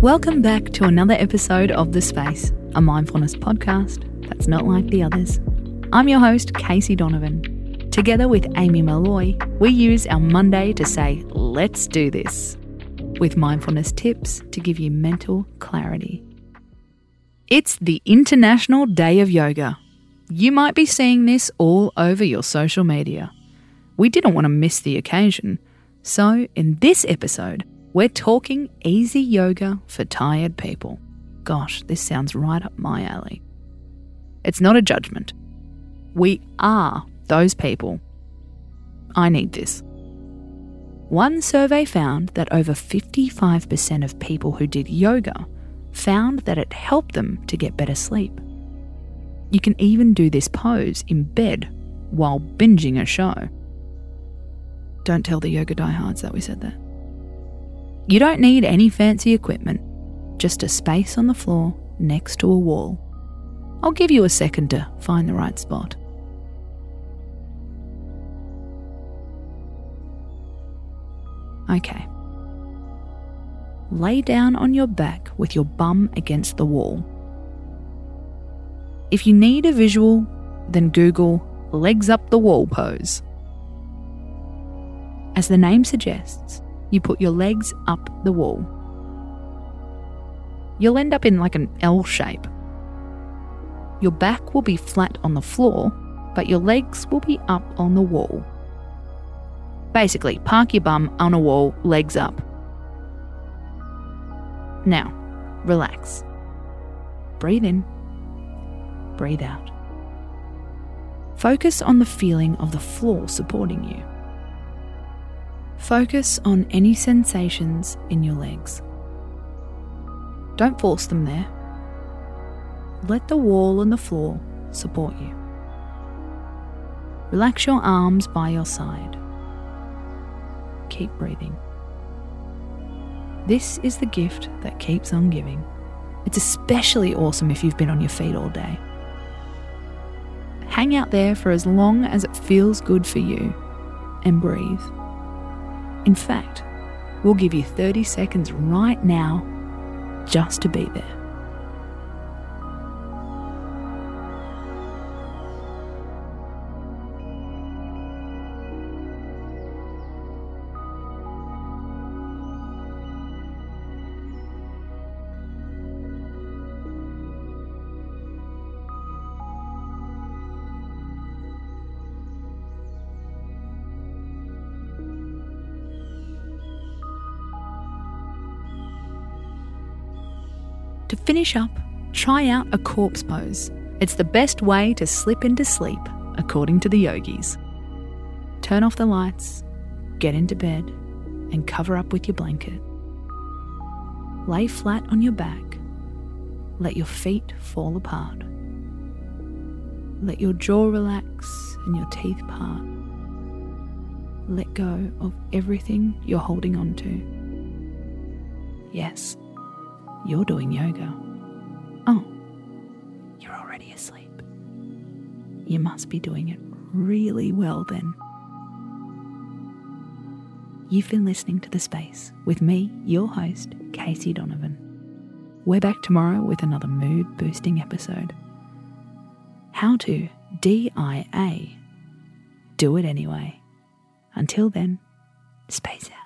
Welcome back to another episode of The Space, a mindfulness podcast that's not like the others. I'm your host, Casey Donovan. Together with Amy Molloy, we use our Monday to say, let's do this, with mindfulness tips to give you mental clarity. It's the International Day of Yoga. You might be seeing this all over your social media. We didn't want to miss the occasion, so in this episode, we're talking easy yoga for tired people. Gosh, this sounds right up my alley. It's not a judgment. We are those people. I need this. One survey found that over 55% of people who did yoga found that it helped them to get better sleep. You can even do this pose in bed while binging a show. Don't tell the yoga diehards that we said that. You don't need any fancy equipment, just a space on the floor next to a wall. I'll give you a second to find the right spot. Okay. Lay down on your back with your bum against the wall. If you need a visual, then Google legs up the wall pose. As the name suggests, you put your legs up the wall. You'll end up in like an L shape. Your back will be flat on the floor, but your legs will be up on the wall. Basically, park your bum on a wall, legs up. Now, relax. Breathe in, breathe out. Focus on the feeling of the floor supporting you. Focus on any sensations in your legs. Don't force them there. Let the wall and the floor support you. Relax your arms by your side. Keep breathing. This is the gift that keeps on giving. It's especially awesome if you've been on your feet all day. Hang out there for as long as it feels good for you and breathe. In fact, we'll give you 30 seconds right now just to be there. To finish up, try out a corpse pose. It's the best way to slip into sleep, according to the yogis. Turn off the lights, get into bed, and cover up with your blanket. Lay flat on your back. Let your feet fall apart. Let your jaw relax and your teeth part. Let go of everything you're holding on to. Yes, you're doing yoga. Oh, you're already asleep. You must be doing it really well then. You've been listening to The Space with me, your host, Casey Donovan. We're back tomorrow with another mood boosting episode. How to DIA. Do it anyway. Until then, space out.